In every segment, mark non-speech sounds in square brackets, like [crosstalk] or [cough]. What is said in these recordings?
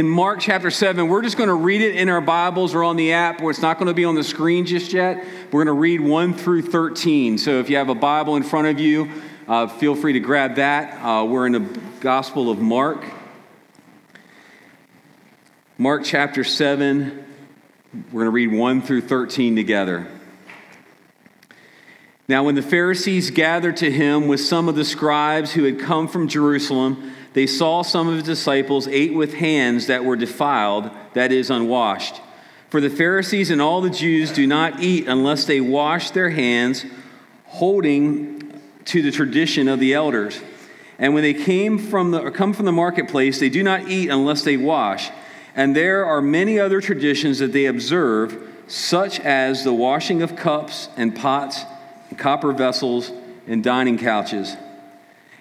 in Mark chapter 7. We're just going to read it in our Bibles or on the app where it's not going to be on the screen just yet. We're going to read 1 through 13. So if you have a Bible in front of you, uh, feel free to grab that. Uh, we're in the Gospel of Mark. Mark chapter 7. We're going to read 1 through 13 together. Now, when the Pharisees gathered to him with some of the scribes who had come from Jerusalem, they saw some of his disciples ate with hands that were defiled, that is, unwashed. For the Pharisees and all the Jews do not eat unless they wash their hands, holding to the tradition of the elders. And when they came from the, come from the marketplace, they do not eat unless they wash. And there are many other traditions that they observe, such as the washing of cups and pots, and copper vessels, and dining couches.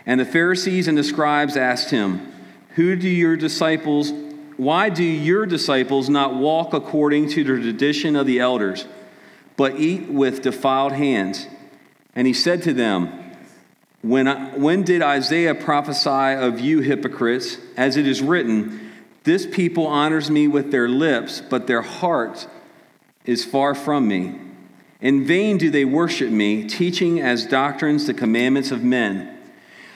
And the Pharisees and the scribes asked him, Who do your disciples, why do your disciples not walk according to the tradition of the elders, but eat with defiled hands? And he said to them, when, when did Isaiah prophesy of you hypocrites, as it is written, This people honors me with their lips, but their heart is far from me. In vain do they worship me, teaching as doctrines the commandments of men.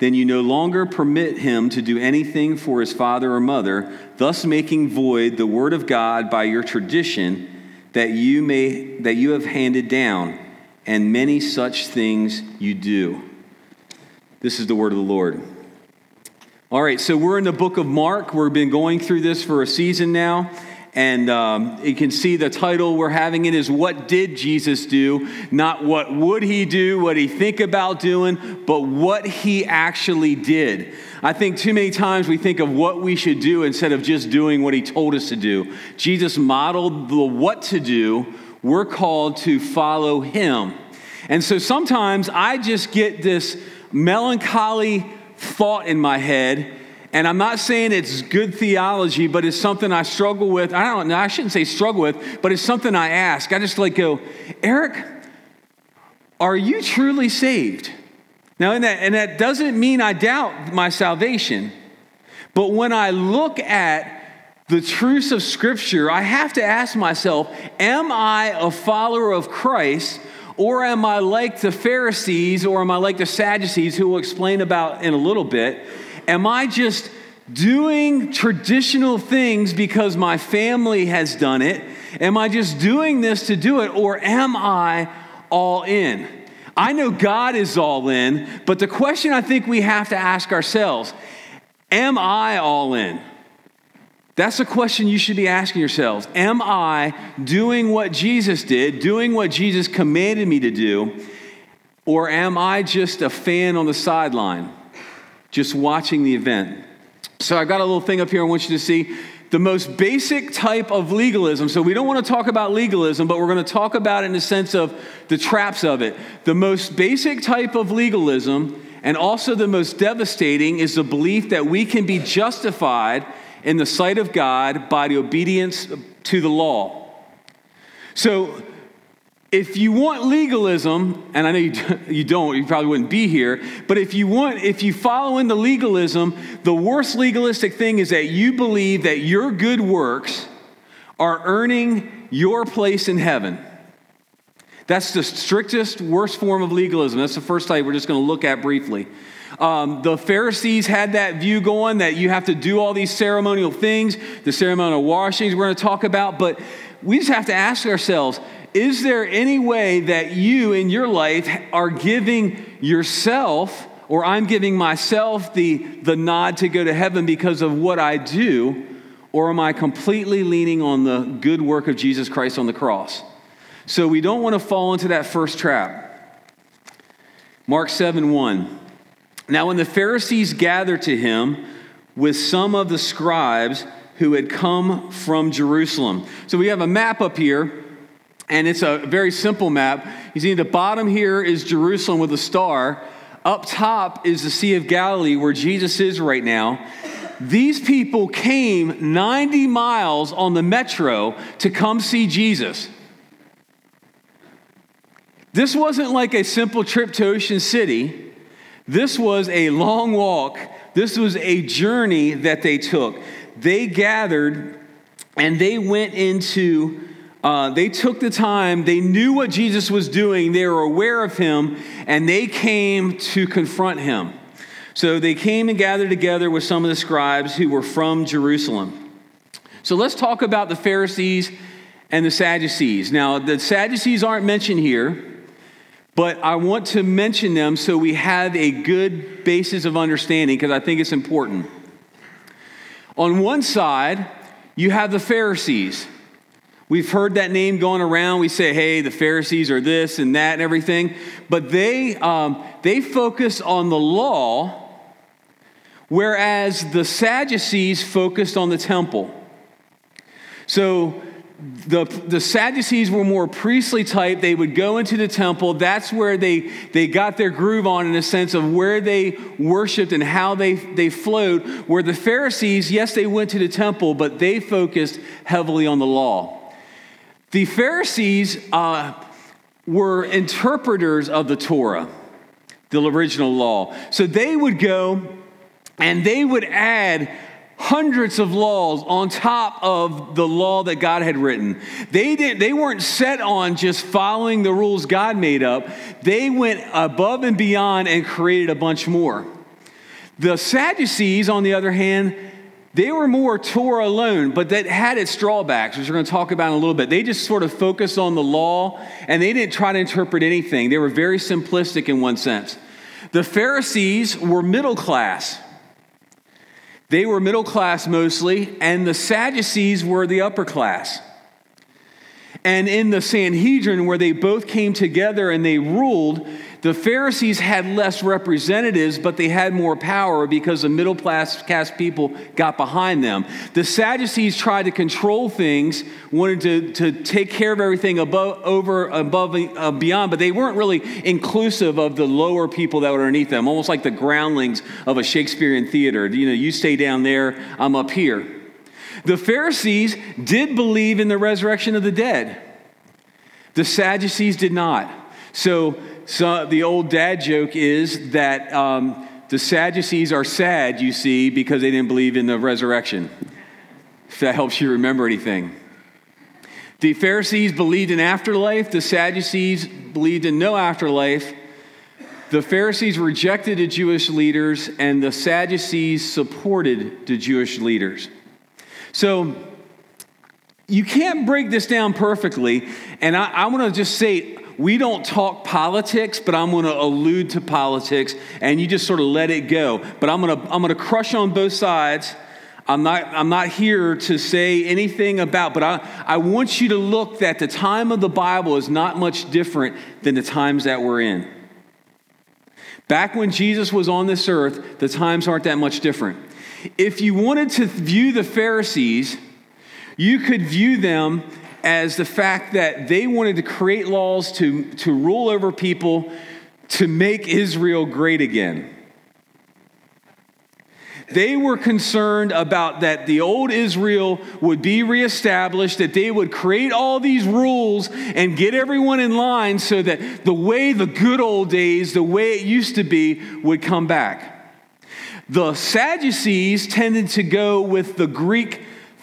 then you no longer permit him to do anything for his father or mother, thus making void the word of God by your tradition that you may that you have handed down, and many such things you do. This is the word of the Lord. All right, so we're in the book of Mark. We've been going through this for a season now. And um, you can see the title we're having it is What Did Jesus Do? Not what would he do, what he think about doing, but what he actually did. I think too many times we think of what we should do instead of just doing what he told us to do. Jesus modeled the what to do. We're called to follow him. And so sometimes I just get this melancholy thought in my head and I'm not saying it's good theology, but it's something I struggle with. I don't know, I shouldn't say struggle with, but it's something I ask. I just like go, Eric, are you truly saved? Now, and that, and that doesn't mean I doubt my salvation, but when I look at the truths of Scripture, I have to ask myself, am I a follower of Christ? Or am I like the Pharisees or am I like the Sadducees, who we'll explain about in a little bit? Am I just doing traditional things because my family has done it? Am I just doing this to do it? Or am I all in? I know God is all in, but the question I think we have to ask ourselves Am I all in? That's a question you should be asking yourselves. Am I doing what Jesus did, doing what Jesus commanded me to do, or am I just a fan on the sideline? Just watching the event. So I've got a little thing up here I want you to see. The most basic type of legalism. So we don't want to talk about legalism, but we're going to talk about it in the sense of the traps of it. The most basic type of legalism, and also the most devastating, is the belief that we can be justified in the sight of God by the obedience to the law. So if you want legalism, and I know you, you don't, you probably wouldn't be here, but if you want, if you follow in the legalism, the worst legalistic thing is that you believe that your good works are earning your place in heaven. That's the strictest, worst form of legalism. That's the first type we're just going to look at briefly. Um, the Pharisees had that view going that you have to do all these ceremonial things, the ceremonial washings we're going to talk about, but we just have to ask ourselves is there any way that you in your life are giving yourself, or I'm giving myself the, the nod to go to heaven because of what I do, or am I completely leaning on the good work of Jesus Christ on the cross? So we don't want to fall into that first trap. Mark 7 1. Now, when the Pharisees gathered to him with some of the scribes who had come from Jerusalem. So we have a map up here, and it's a very simple map. You see, the bottom here is Jerusalem with a star. Up top is the Sea of Galilee, where Jesus is right now. These people came 90 miles on the metro to come see Jesus. This wasn't like a simple trip to Ocean City. This was a long walk. This was a journey that they took. They gathered and they went into, uh, they took the time, they knew what Jesus was doing, they were aware of him, and they came to confront him. So they came and gathered together with some of the scribes who were from Jerusalem. So let's talk about the Pharisees and the Sadducees. Now, the Sadducees aren't mentioned here. But I want to mention them so we have a good basis of understanding because I think it's important. On one side, you have the Pharisees. We've heard that name going around. We say, hey, the Pharisees are this and that and everything. But they, um, they focus on the law, whereas the Sadducees focused on the temple. So the, the Sadducees were more priestly type. They would go into the temple. That's where they, they got their groove on in a sense of where they worshiped and how they, they flowed. Where the Pharisees, yes, they went to the temple, but they focused heavily on the law. The Pharisees uh, were interpreters of the Torah, the original law. So they would go and they would add hundreds of laws on top of the law that God had written. They didn't they weren't set on just following the rules God made up. They went above and beyond and created a bunch more. The Sadducees on the other hand, they were more Torah alone, but that had its drawbacks, which we're going to talk about in a little bit. They just sort of focused on the law and they didn't try to interpret anything. They were very simplistic in one sense. The Pharisees were middle class. They were middle class mostly, and the Sadducees were the upper class. And in the Sanhedrin, where they both came together and they ruled, the Pharisees had less representatives, but they had more power because the middle class people got behind them. The Sadducees tried to control things, wanted to, to take care of everything above, over, above, uh, beyond, but they weren't really inclusive of the lower people that were underneath them, almost like the groundlings of a Shakespearean theater. You know, you stay down there, I'm up here. The Pharisees did believe in the resurrection of the dead. The Sadducees did not. So so the old dad joke is that um, the Sadducees are sad, you see, because they didn't believe in the resurrection. If that helps you remember anything. The Pharisees believed in afterlife, the Sadducees believed in no afterlife. The Pharisees rejected the Jewish leaders, and the Sadducees supported the Jewish leaders. So you can't break this down perfectly, and I, I want to just say we don't talk politics, but I'm going to allude to politics, and you just sort of let it go. But I'm going to I'm going to crush on both sides. I'm not, I'm not here to say anything about, but I, I want you to look that the time of the Bible is not much different than the times that we're in. Back when Jesus was on this earth, the times aren't that much different. If you wanted to view the Pharisees, you could view them as the fact that they wanted to create laws to, to rule over people to make Israel great again. They were concerned about that the old Israel would be reestablished, that they would create all these rules and get everyone in line so that the way the good old days, the way it used to be, would come back. The Sadducees tended to go with the Greek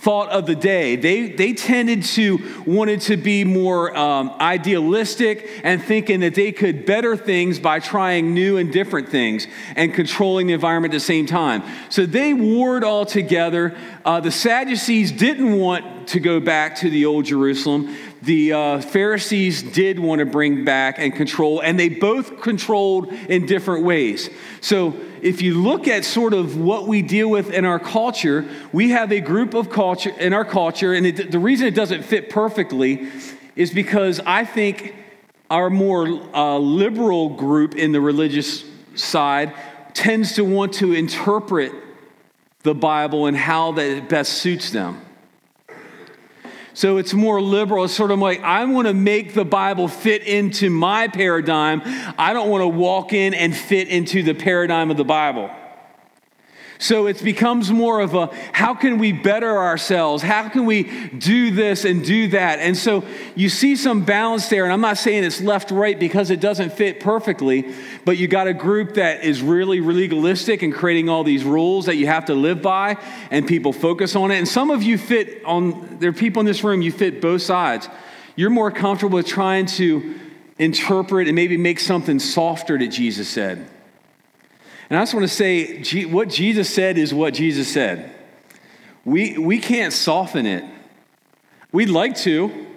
thought of the day. They, they tended to wanted to be more um, idealistic and thinking that they could better things by trying new and different things and controlling the environment at the same time. So they warred all together. Uh, the Sadducees didn't want to go back to the old Jerusalem. The uh, Pharisees did want to bring back and control, and they both controlled in different ways. So if you look at sort of what we deal with in our culture, we have a group of culture in our culture, and it, the reason it doesn't fit perfectly is because I think our more uh, liberal group in the religious side tends to want to interpret the Bible and how that best suits them. So it's more liberal. It's sort of like, I want to make the Bible fit into my paradigm. I don't want to walk in and fit into the paradigm of the Bible. So it becomes more of a how can we better ourselves? How can we do this and do that? And so you see some balance there. And I'm not saying it's left right because it doesn't fit perfectly, but you got a group that is really legalistic and creating all these rules that you have to live by, and people focus on it. And some of you fit on, there are people in this room, you fit both sides. You're more comfortable with trying to interpret and maybe make something softer that Jesus said. And I just want to say what Jesus said is what Jesus said. We, we can't soften it. We'd like to,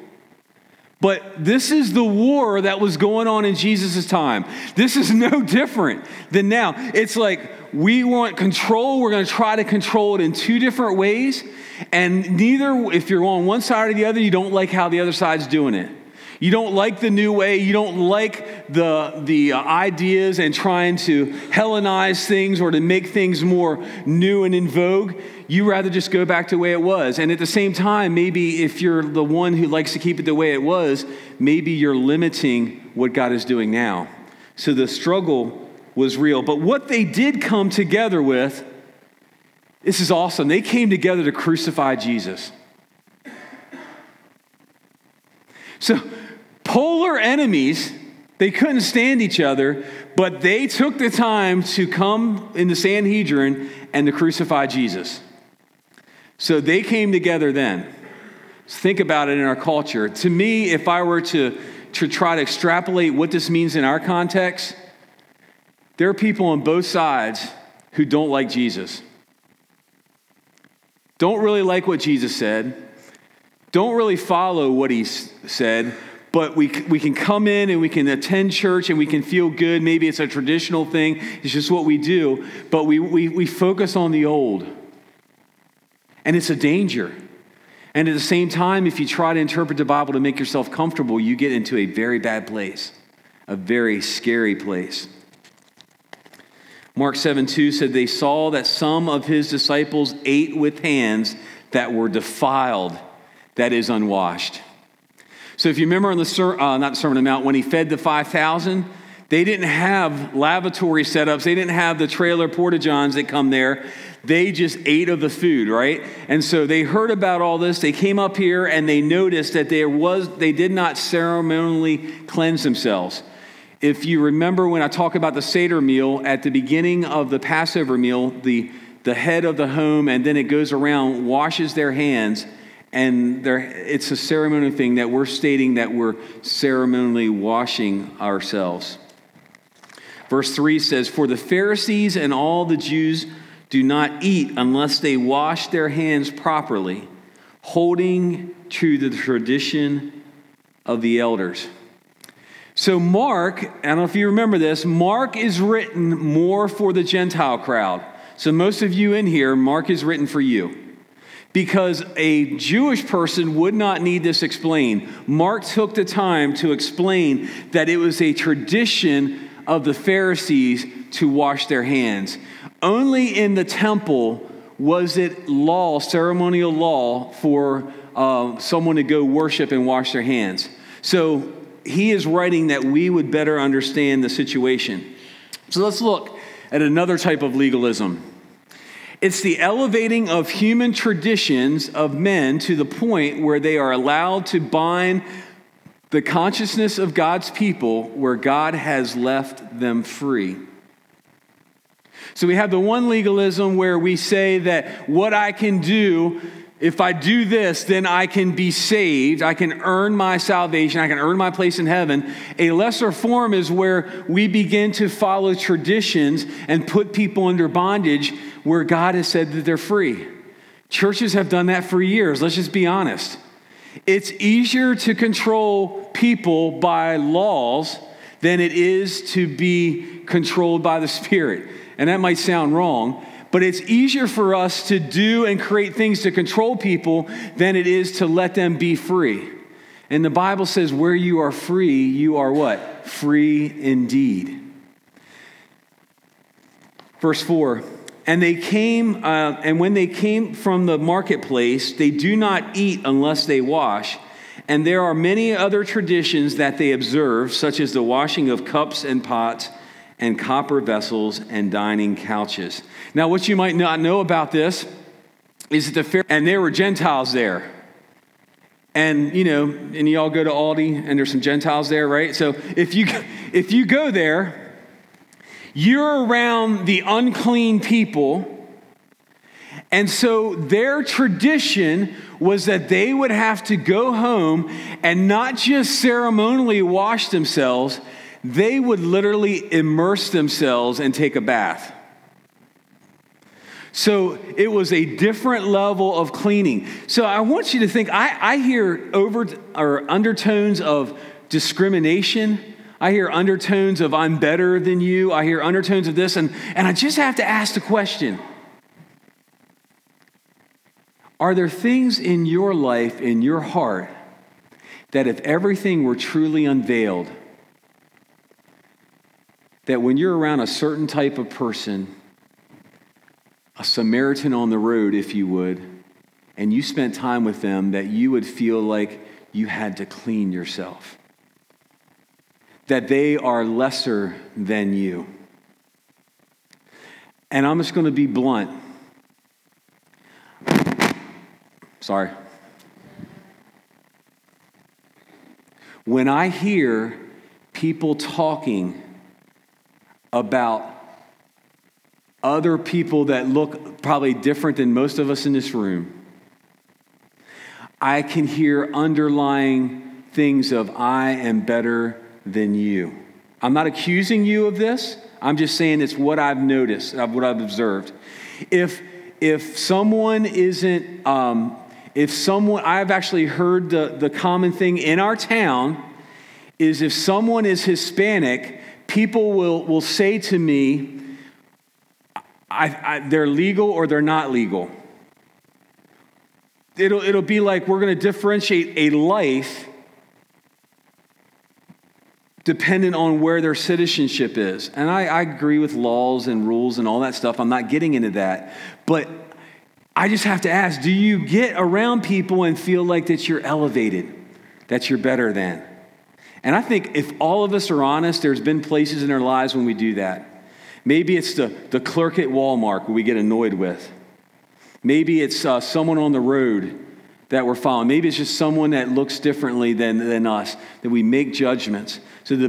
but this is the war that was going on in Jesus' time. This is [laughs] no different than now. It's like we want control. We're going to try to control it in two different ways. And neither, if you're on one side or the other, you don't like how the other side's doing it. You don't like the new way. You don't like the, the uh, ideas and trying to Hellenize things or to make things more new and in vogue. You rather just go back to the way it was. And at the same time, maybe if you're the one who likes to keep it the way it was, maybe you're limiting what God is doing now. So the struggle was real. But what they did come together with, this is awesome. They came together to crucify Jesus. So polar enemies. They couldn't stand each other, but they took the time to come in the Sanhedrin and to crucify Jesus. So they came together then. Think about it in our culture. To me, if I were to, to try to extrapolate what this means in our context, there are people on both sides who don't like Jesus. Don't really like what Jesus said. Don't really follow what he said, but we, we can come in and we can attend church and we can feel good. Maybe it's a traditional thing, it's just what we do, but we, we, we focus on the old. And it's a danger. And at the same time, if you try to interpret the Bible to make yourself comfortable, you get into a very bad place, a very scary place. Mark 7 2 said, They saw that some of his disciples ate with hands that were defiled, that is, unwashed. So if you remember on the ser- uh, not the Sermon on the Mount when he fed the five thousand, they didn't have lavatory setups. They didn't have the trailer porta johns that come there. They just ate of the food, right? And so they heard about all this. They came up here and they noticed that there was they did not ceremonially cleanse themselves. If you remember when I talk about the Seder meal at the beginning of the Passover meal, the the head of the home and then it goes around washes their hands and there, it's a ceremonial thing that we're stating that we're ceremonially washing ourselves. Verse 3 says, For the Pharisees and all the Jews do not eat unless they wash their hands properly, holding to the tradition of the elders. So, Mark, I don't know if you remember this, Mark is written more for the Gentile crowd. So, most of you in here, Mark is written for you because a Jewish person would not need this explained. Mark took the time to explain that it was a tradition of the Pharisees to wash their hands. Only in the temple was it law, ceremonial law, for uh, someone to go worship and wash their hands. So he is writing that we would better understand the situation. So let's look at another type of legalism. It's the elevating of human traditions of men to the point where they are allowed to bind the consciousness of God's people where God has left them free. So we have the one legalism where we say that what I can do if I do this, then I can be saved. I can earn my salvation. I can earn my place in heaven. A lesser form is where we begin to follow traditions and put people under bondage where God has said that they're free. Churches have done that for years. Let's just be honest. It's easier to control people by laws than it is to be controlled by the Spirit. And that might sound wrong, but it's easier for us to do and create things to control people than it is to let them be free. And the Bible says, where you are free, you are what? Free indeed. Verse 4 And they came, uh, and when they came from the marketplace, they do not eat unless they wash. And there are many other traditions that they observe, such as the washing of cups and pots, and copper vessels, and dining couches. Now, what you might not know about this is that the fair, and there were Gentiles there. And you know, and you all go to Aldi, and there's some Gentiles there, right? So if you if you go there, you're around the unclean people. And so their tradition was that they would have to go home and not just ceremonially wash themselves, they would literally immerse themselves and take a bath. So it was a different level of cleaning. So I want you to think I, I hear over or undertones of discrimination. I hear undertones of I'm better than you. I hear undertones of this. And, and I just have to ask the question Are there things in your life, in your heart, that if everything were truly unveiled, that when you're around a certain type of person, a Samaritan on the road, if you would, and you spent time with them, that you would feel like you had to clean yourself. That they are lesser than you. And I'm just going to be blunt. Sorry. When I hear people talking about other people that look probably different than most of us in this room. I can hear underlying things of, I am better than you. I'm not accusing you of this. I'm just saying it's what I've noticed, what I've observed. If, if someone isn't, um, if someone, I've actually heard the, the common thing in our town is if someone is Hispanic, people will, will say to me, I, I, they're legal or they're not legal. It'll, it'll be like we're going to differentiate a life dependent on where their citizenship is. And I, I agree with laws and rules and all that stuff. I'm not getting into that. But I just have to ask do you get around people and feel like that you're elevated, that you're better than? And I think if all of us are honest, there's been places in our lives when we do that. Maybe it's the, the clerk at Walmart we get annoyed with. Maybe it's uh, someone on the road that we're following. Maybe it's just someone that looks differently than, than us, that we make judgments. So the,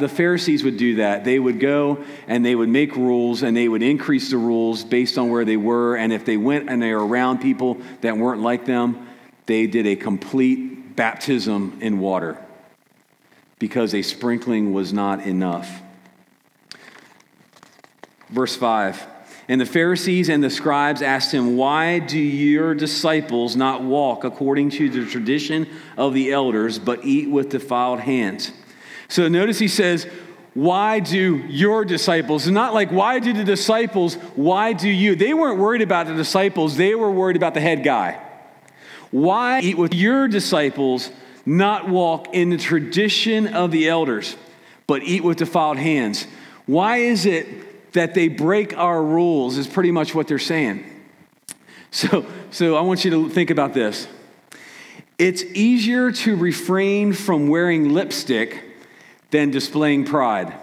the Pharisees would do that. They would go and they would make rules and they would increase the rules based on where they were. And if they went and they were around people that weren't like them, they did a complete baptism in water because a sprinkling was not enough. Verse 5. And the Pharisees and the scribes asked him, Why do your disciples not walk according to the tradition of the elders, but eat with defiled hands? So notice he says, Why do your disciples? Not like, Why do the disciples? Why do you? They weren't worried about the disciples, they were worried about the head guy. Why eat with your disciples, not walk in the tradition of the elders, but eat with defiled hands? Why is it that they break our rules, is pretty much what they're saying. So, so I want you to think about this. It's easier to refrain from wearing lipstick than displaying pride.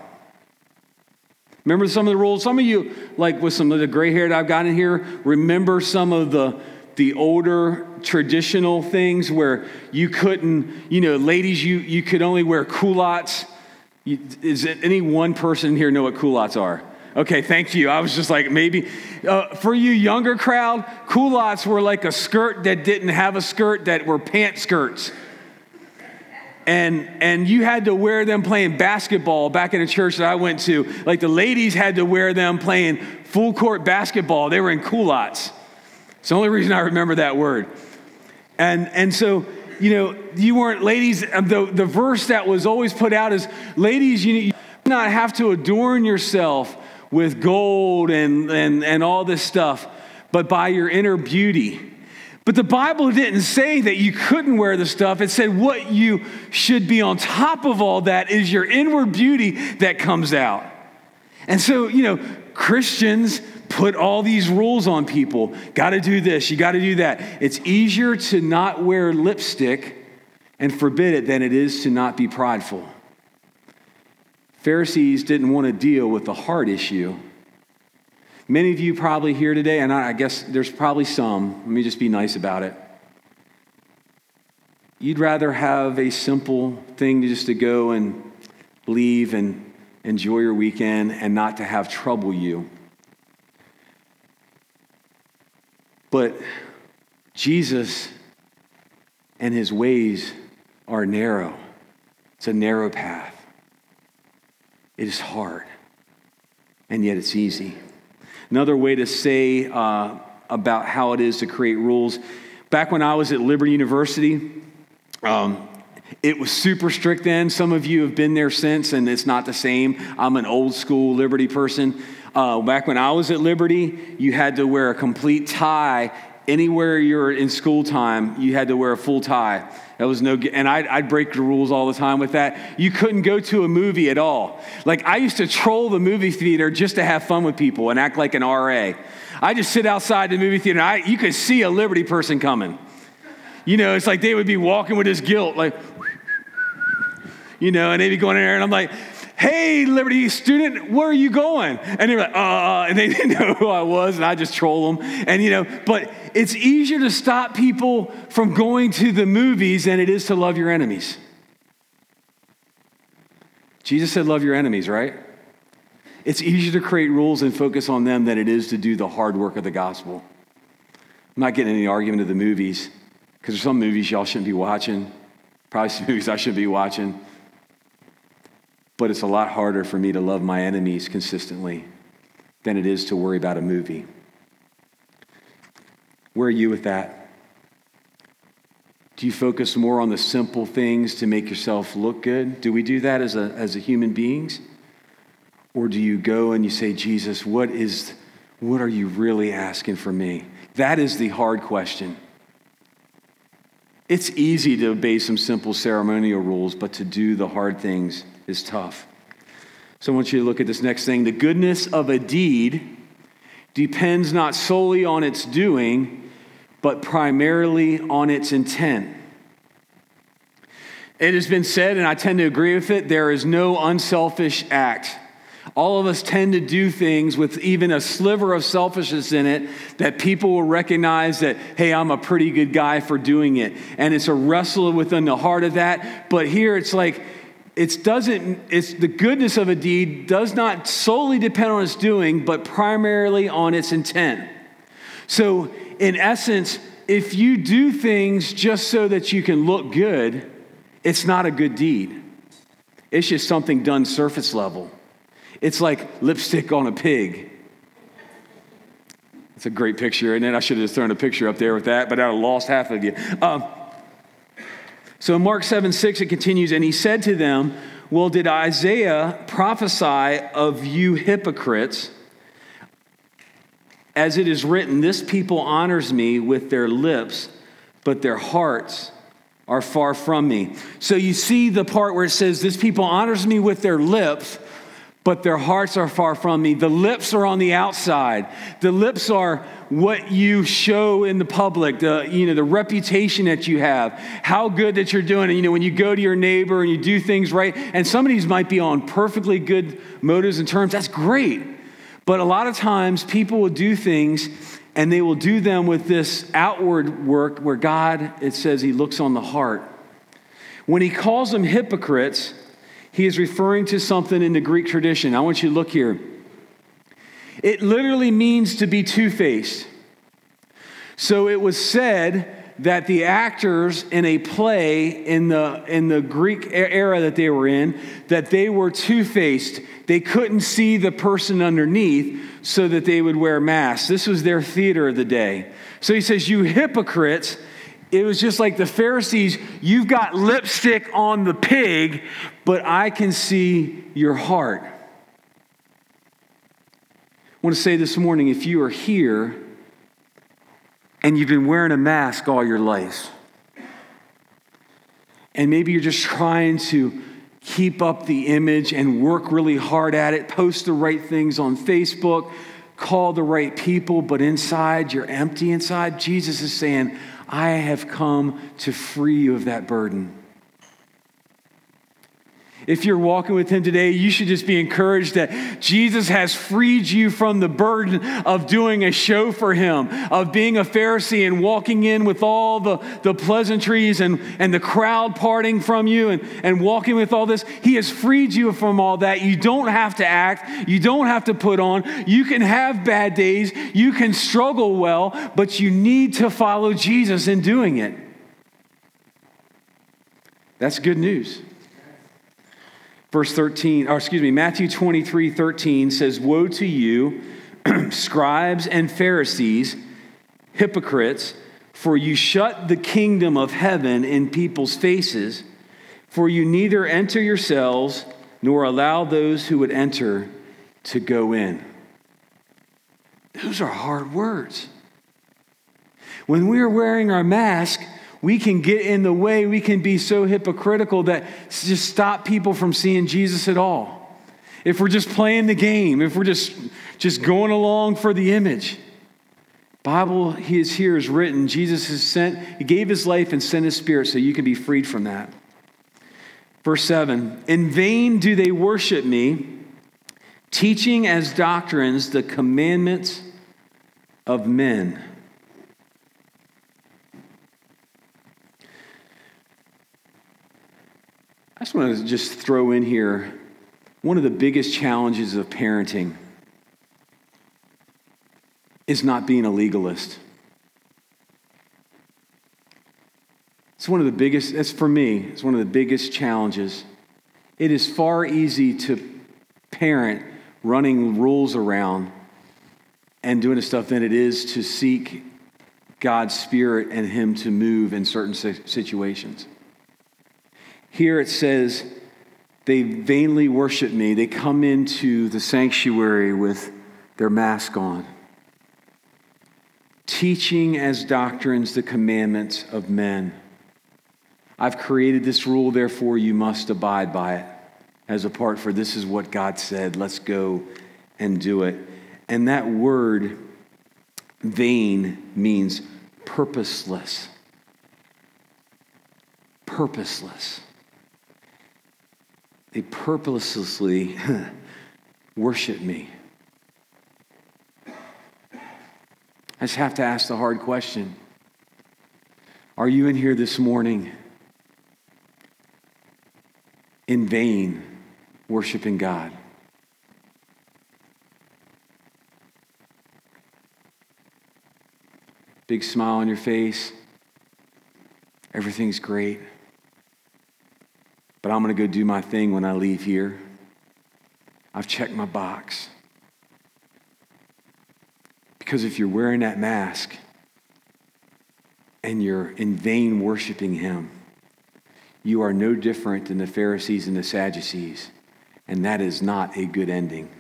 Remember some of the rules? Some of you, like with some of the gray hair that I've got in here, remember some of the the older traditional things where you couldn't, you know, ladies, you, you could only wear culottes. You, is it any one person here know what culottes are? Okay, thank you. I was just like, maybe. Uh, for you younger crowd, culottes were like a skirt that didn't have a skirt, that were pant skirts. And, and you had to wear them playing basketball back in a church that I went to. Like the ladies had to wear them playing full court basketball. They were in culottes. It's the only reason I remember that word. And, and so, you know, you weren't ladies. Um, the, the verse that was always put out is ladies, you, you not have to adorn yourself with gold and, and, and all this stuff, but by your inner beauty. But the Bible didn't say that you couldn't wear the stuff. It said what you should be on top of all that is your inward beauty that comes out. And so, you know, Christians, put all these rules on people. Got to do this, you got to do that. It's easier to not wear lipstick and forbid it than it is to not be prideful. Pharisees didn't want to deal with the heart issue. Many of you probably here today, and I guess there's probably some, let me just be nice about it. You'd rather have a simple thing just to go and leave and enjoy your weekend and not to have trouble you. But Jesus and his ways are narrow. It's a narrow path. It is hard, and yet it's easy. Another way to say uh, about how it is to create rules back when I was at Liberty University, um, it was super strict then. Some of you have been there since, and it's not the same. I'm an old school Liberty person. Uh, back when I was at Liberty, you had to wear a complete tie. Anywhere you were in school time, you had to wear a full tie. That was no, and I'd, I'd, break the rules all the time with that. You couldn't go to a movie at all. Like I used to troll the movie theater just to have fun with people and act like an RA. I just sit outside the movie theater. I, you could see a Liberty person coming. You know, it's like they would be walking with this guilt, like, you know, and they'd be going in there, and I'm like, hey, Liberty student, where are you going? And they're like, uh, and they [laughs] didn't know who I was, and I just troll them. And, you know, but it's easier to stop people from going to the movies than it is to love your enemies. Jesus said, love your enemies, right? It's easier to create rules and focus on them than it is to do the hard work of the gospel. I'm not getting any argument of the movies, because there's some movies y'all shouldn't be watching, probably some [laughs] movies I shouldn't be watching. But it's a lot harder for me to love my enemies consistently than it is to worry about a movie. Where are you with that? Do you focus more on the simple things to make yourself look good? Do we do that as a, as a human beings? Or do you go and you say, Jesus, what is what are you really asking for me? That is the hard question. It's easy to obey some simple ceremonial rules, but to do the hard things is tough. So I want you to look at this next thing. The goodness of a deed depends not solely on its doing, but primarily on its intent. It has been said, and I tend to agree with it, there is no unselfish act. All of us tend to do things with even a sliver of selfishness in it that people will recognize that, hey, I'm a pretty good guy for doing it. And it's a wrestle within the heart of that. But here it's like, it doesn't it's the goodness of a deed does not solely depend on its doing but primarily on its intent. So in essence if you do things just so that you can look good it's not a good deed. It's just something done surface level. It's like lipstick on a pig. It's a great picture and then i should have just thrown a picture up there with that but i lost half of you. Um, so in Mark 7 6, it continues, and he said to them, Well, did Isaiah prophesy of you hypocrites? As it is written, This people honors me with their lips, but their hearts are far from me. So you see the part where it says, This people honors me with their lips, but their hearts are far from me. The lips are on the outside. The lips are what you show in the public, the, you know, the reputation that you have, how good that you're doing. And, you know, when you go to your neighbor and you do things right, and some of these might be on perfectly good motives and terms, that's great. But a lot of times people will do things and they will do them with this outward work where God, it says, He looks on the heart. When He calls them hypocrites, He is referring to something in the Greek tradition. I want you to look here. It literally means to be two faced. So it was said that the actors in a play in the, in the Greek era that they were in, that they were two-faced. They couldn't see the person underneath so that they would wear masks. This was their theater of the day. So he says, you hypocrites, it was just like the Pharisees, you've got lipstick on the pig, but I can see your heart. I want to say this morning if you are here and you've been wearing a mask all your life, and maybe you're just trying to keep up the image and work really hard at it, post the right things on Facebook, call the right people, but inside you're empty inside, Jesus is saying, I have come to free you of that burden. If you're walking with Him today, you should just be encouraged that Jesus has freed you from the burden of doing a show for Him, of being a Pharisee and walking in with all the, the pleasantries and, and the crowd parting from you and, and walking with all this. He has freed you from all that. You don't have to act, you don't have to put on. You can have bad days, you can struggle well, but you need to follow Jesus in doing it. That's good news. Verse 13, or excuse me, Matthew 23 13 says, Woe to you, [clears throat] scribes and Pharisees, hypocrites, for you shut the kingdom of heaven in people's faces, for you neither enter yourselves nor allow those who would enter to go in. Those are hard words. When we are wearing our mask, we can get in the way, we can be so hypocritical that just stop people from seeing Jesus at all. If we're just playing the game, if we're just just going along for the image. Bible he is here is written, Jesus has sent, he gave his life and sent his spirit so you can be freed from that. Verse 7 In vain do they worship me, teaching as doctrines the commandments of men. Just want to just throw in here one of the biggest challenges of parenting is not being a legalist. It's one of the biggest, that's for me, it's one of the biggest challenges. It is far easy to parent running rules around and doing this stuff than it is to seek God's Spirit and Him to move in certain situations. Here it says, they vainly worship me. They come into the sanctuary with their mask on, teaching as doctrines the commandments of men. I've created this rule, therefore you must abide by it as a part for this is what God said. Let's go and do it. And that word, vain, means purposeless. Purposeless. They purposelessly [laughs] worship me. I just have to ask the hard question Are you in here this morning in vain worshiping God? Big smile on your face. Everything's great but I'm going to go do my thing when I leave here. I've checked my box. Because if you're wearing that mask and you're in vain worshiping Him, you are no different than the Pharisees and the Sadducees, and that is not a good ending.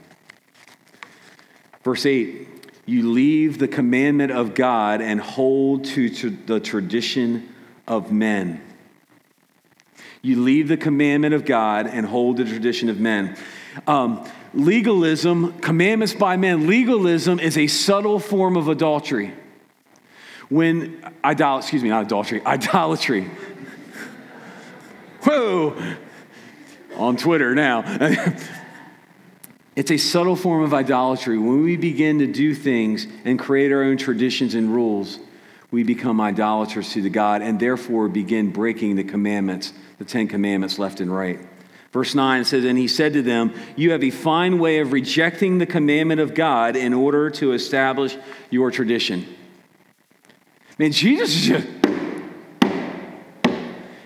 Verse 8 You leave the commandment of God and hold to, the tradition of men. You leave the commandment of God and hold the tradition of men. Um, legalism, commandments by men, legalism is a subtle form of adultery. When idol, excuse me, not adultery, idolatry. [laughs] Whoa, on Twitter now. [laughs] it's a subtle form of idolatry. When we begin to do things and create our own traditions and rules, we become idolaters to the God and therefore begin breaking the commandments the Ten Commandments left and right. Verse 9 says, And he said to them, You have a fine way of rejecting the commandment of God in order to establish your tradition. Man, Jesus is just.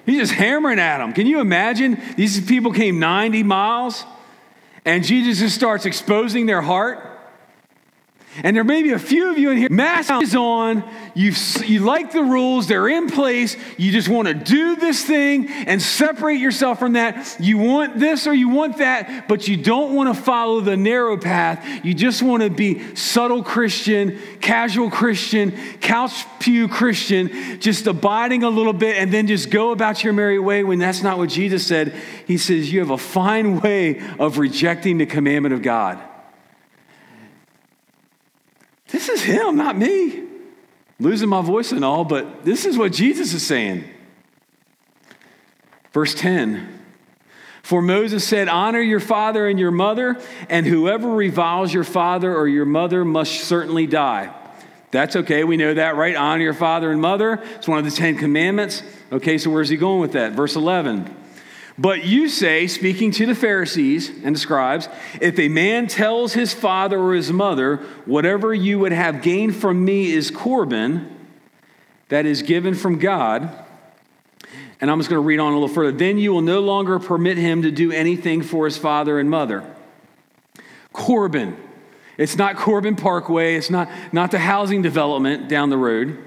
He's just hammering at them. Can you imagine? These people came 90 miles, and Jesus just starts exposing their heart. And there may be a few of you in here, mask is on, you you like the rules, they're in place, you just want to do this thing and separate yourself from that. You want this or you want that, but you don't want to follow the narrow path. You just want to be subtle Christian, casual Christian, couch pew Christian, just abiding a little bit and then just go about your merry way when that's not what Jesus said. He says, You have a fine way of rejecting the commandment of God. This is him, not me. Losing my voice and all, but this is what Jesus is saying. Verse 10 For Moses said, Honor your father and your mother, and whoever reviles your father or your mother must certainly die. That's okay. We know that, right? Honor your father and mother. It's one of the Ten Commandments. Okay, so where's he going with that? Verse 11. But you say, speaking to the Pharisees and the scribes, if a man tells his father or his mother, whatever you would have gained from me is Corban, that is given from God, and I'm just going to read on a little further, then you will no longer permit him to do anything for his father and mother. Corban. It's not Corbin Parkway, it's not, not the housing development down the road.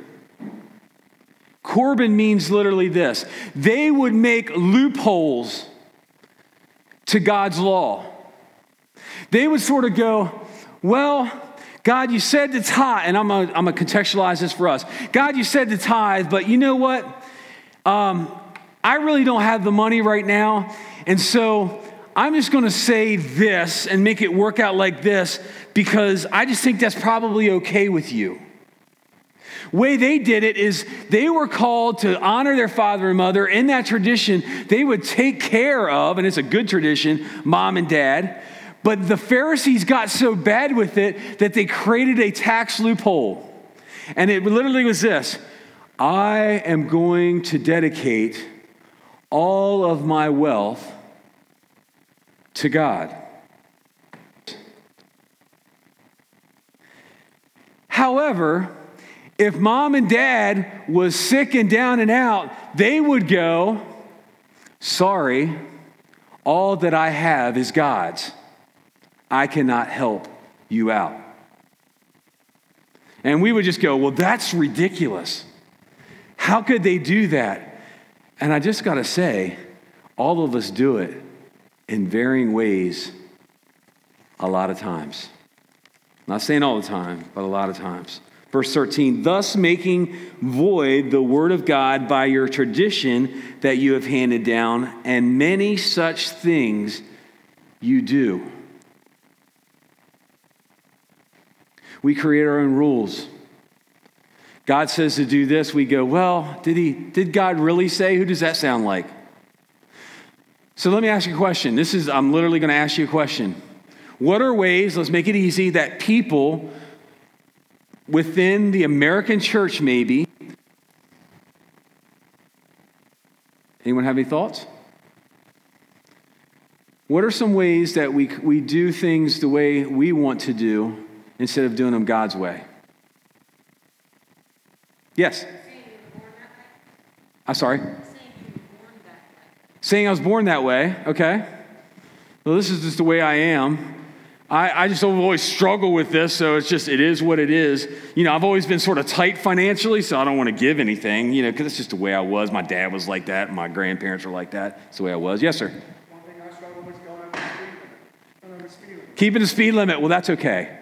Corban means literally this they would make loopholes to God's law. They would sort of go, Well, God, you said to tithe, and I'm going to contextualize this for us. God, you said to tithe, but you know what? Um, I really don't have the money right now. And so I'm just going to say this and make it work out like this because I just think that's probably okay with you way they did it is they were called to honor their father and mother. In that tradition, they would take care of, and it's a good tradition, mom and dad. But the Pharisees got so bad with it that they created a tax loophole. And it literally was this I am going to dedicate all of my wealth to God. However, if mom and dad was sick and down and out, they would go, Sorry, all that I have is God's. I cannot help you out. And we would just go, Well, that's ridiculous. How could they do that? And I just got to say, all of us do it in varying ways a lot of times. I'm not saying all the time, but a lot of times. Verse 13, thus making void the word of God by your tradition that you have handed down, and many such things you do. We create our own rules. God says to do this, we go, well, did he did God really say? Who does that sound like? So let me ask you a question. This is I'm literally going to ask you a question. What are ways, let's make it easy, that people within the American church, maybe. Anyone have any thoughts? What are some ways that we, we do things the way we want to do instead of doing them God's way? Yes? I'm sorry? Saying I was born that way, okay. Well, this is just the way I am. I, I just always struggle with this, so it's just, it is what it is. You know, I've always been sort of tight financially, so I don't want to give anything, you know, because it's just the way I was. My dad was like that, my grandparents were like that. It's the way I was. Yes, sir. One thing I struggle with going the speed limit. Keeping the speed limit, well, that's okay.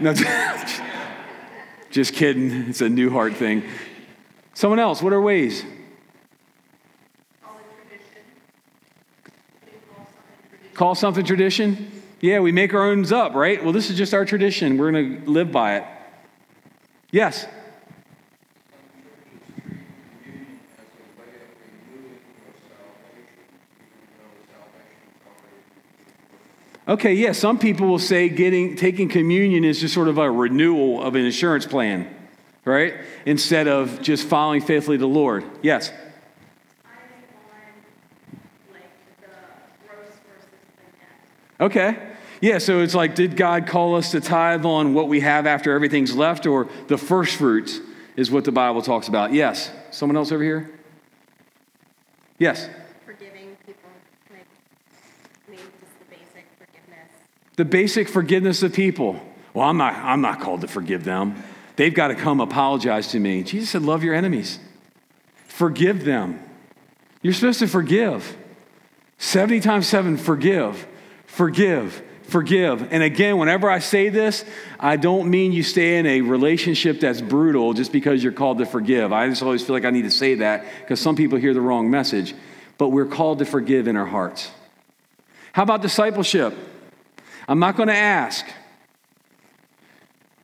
No, [laughs] just kidding. It's a new heart thing. Someone else, what are ways? Call something tradition? Yeah, we make our own up, right? Well, this is just our tradition. We're going to live by it. Yes? Okay, yeah, some people will say getting taking communion is just sort of a renewal of an insurance plan, right? Instead of just following faithfully the Lord. Yes. Okay. Yeah, so it's like, did God call us to tithe on what we have after everything's left, or the first fruits is what the Bible talks about? Yes. Someone else over here? Yes. Forgiving people, like, maybe just the basic forgiveness. The basic forgiveness of people. Well, I'm not, I'm not called to forgive them. They've got to come apologize to me. Jesus said, Love your enemies, forgive them. You're supposed to forgive. 70 times 7, forgive forgive, forgive. And again, whenever I say this, I don't mean you stay in a relationship that's brutal just because you're called to forgive. I just always feel like I need to say that because some people hear the wrong message. But we're called to forgive in our hearts. How about discipleship? I'm not going to ask.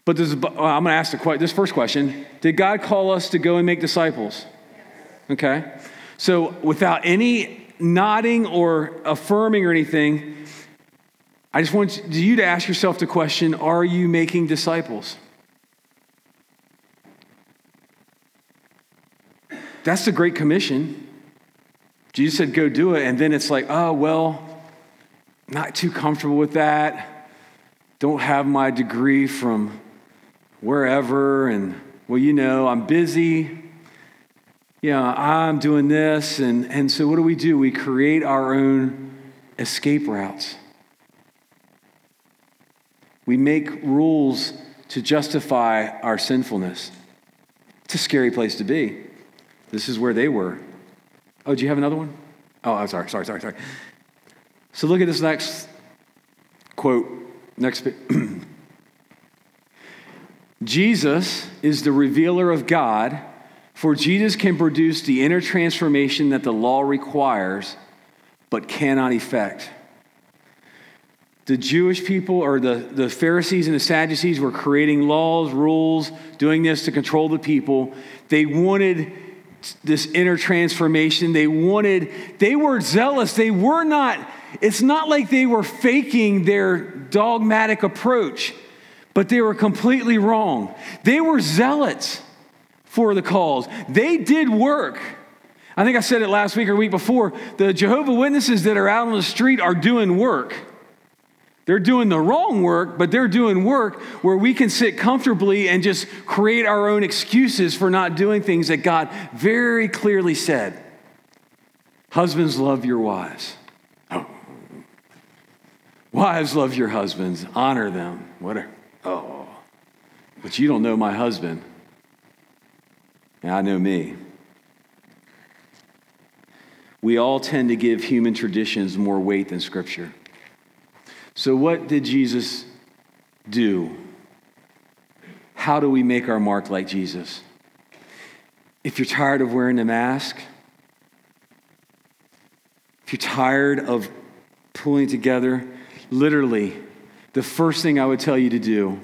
But this, well, uh, I'm going to ask the, this first question Did God call us to go and make disciples? Okay. So without any nodding or affirming or anything, I just want you to ask yourself the question Are you making disciples? That's the Great Commission. Jesus said, Go do it. And then it's like, Oh, well, not too comfortable with that. Don't have my degree from wherever. And, well, you know, I'm busy. Yeah, I'm doing this. And, and so what do we do? We create our own escape routes. We make rules to justify our sinfulness. It's a scary place to be. This is where they were. Oh, do you have another one? Oh, I'm sorry, sorry, sorry, sorry. So look at this next quote. Next. [clears throat] Jesus is the revealer of God, for Jesus can produce the inner transformation that the law requires, but cannot effect. The Jewish people or the, the Pharisees and the Sadducees were creating laws, rules, doing this to control the people. They wanted this inner transformation. They wanted, they were zealous. They were not, it's not like they were faking their dogmatic approach, but they were completely wrong. They were zealots for the cause, they did work. I think I said it last week or week before. The Jehovah Witnesses that are out on the street are doing work. They're doing the wrong work, but they're doing work where we can sit comfortably and just create our own excuses for not doing things that God very clearly said. Husbands, love your wives. Oh. Wives, love your husbands. Honor them. What oh. But you don't know my husband. And I know me. We all tend to give human traditions more weight than Scripture. So, what did Jesus do? How do we make our mark like Jesus? If you're tired of wearing the mask, if you're tired of pulling together, literally, the first thing I would tell you to do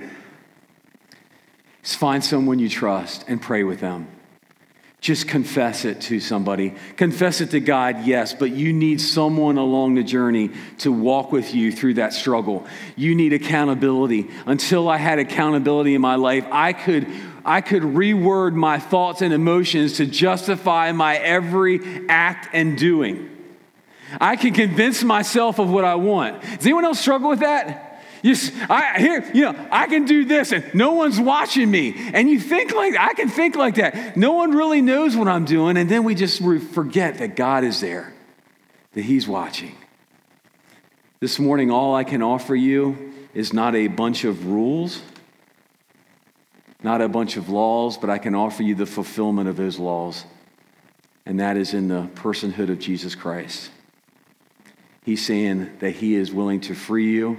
is find someone you trust and pray with them. Just confess it to somebody. Confess it to God, yes, but you need someone along the journey to walk with you through that struggle. You need accountability. Until I had accountability in my life, I could I could reword my thoughts and emotions to justify my every act and doing. I can convince myself of what I want. Does anyone else struggle with that? You, I, here, you know, I can do this and no one's watching me. And you think like, I can think like that. No one really knows what I'm doing. And then we just forget that God is there, that He's watching. This morning, all I can offer you is not a bunch of rules, not a bunch of laws, but I can offer you the fulfillment of those laws. And that is in the personhood of Jesus Christ. He's saying that He is willing to free you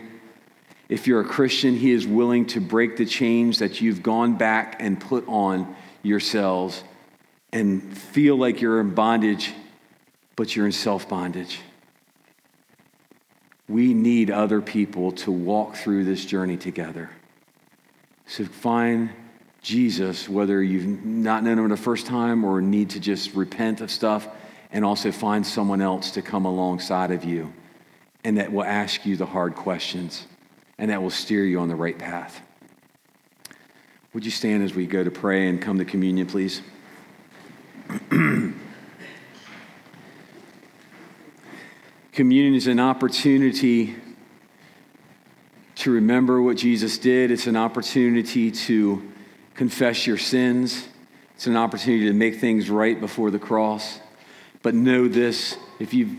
if you're a Christian, He is willing to break the chains that you've gone back and put on yourselves and feel like you're in bondage, but you're in self bondage. We need other people to walk through this journey together. So find Jesus, whether you've not known him the first time or need to just repent of stuff, and also find someone else to come alongside of you and that will ask you the hard questions and that will steer you on the right path. Would you stand as we go to pray and come to communion, please? [clears throat] communion is an opportunity to remember what Jesus did, it's an opportunity to confess your sins, it's an opportunity to make things right before the cross. But know this if you've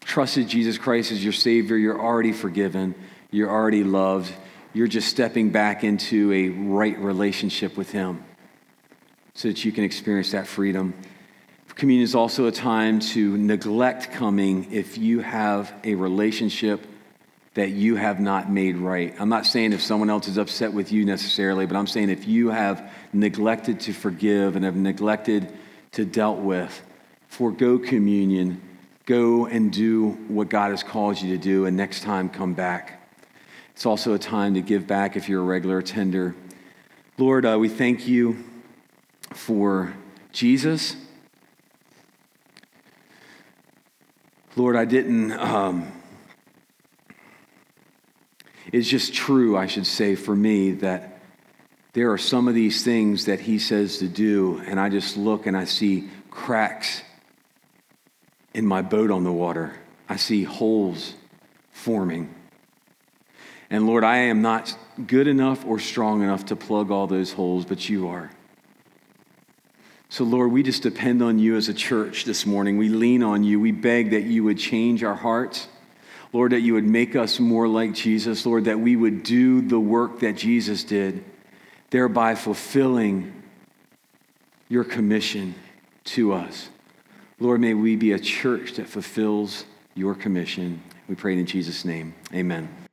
trusted Jesus Christ as your Savior, you're already forgiven. You're already loved. You're just stepping back into a right relationship with Him so that you can experience that freedom. Communion is also a time to neglect coming if you have a relationship that you have not made right. I'm not saying if someone else is upset with you necessarily, but I'm saying if you have neglected to forgive and have neglected to dealt with, forego communion, go and do what God has called you to do, and next time come back. It's also a time to give back if you're a regular attender Lord, uh, we thank you for Jesus. Lord, I didn't. Um, it's just true, I should say, for me that there are some of these things that he says to do, and I just look and I see cracks in my boat on the water. I see holes forming. And Lord, I am not good enough or strong enough to plug all those holes, but you are. So, Lord, we just depend on you as a church this morning. We lean on you. We beg that you would change our hearts. Lord, that you would make us more like Jesus. Lord, that we would do the work that Jesus did, thereby fulfilling your commission to us. Lord, may we be a church that fulfills your commission. We pray in Jesus' name. Amen.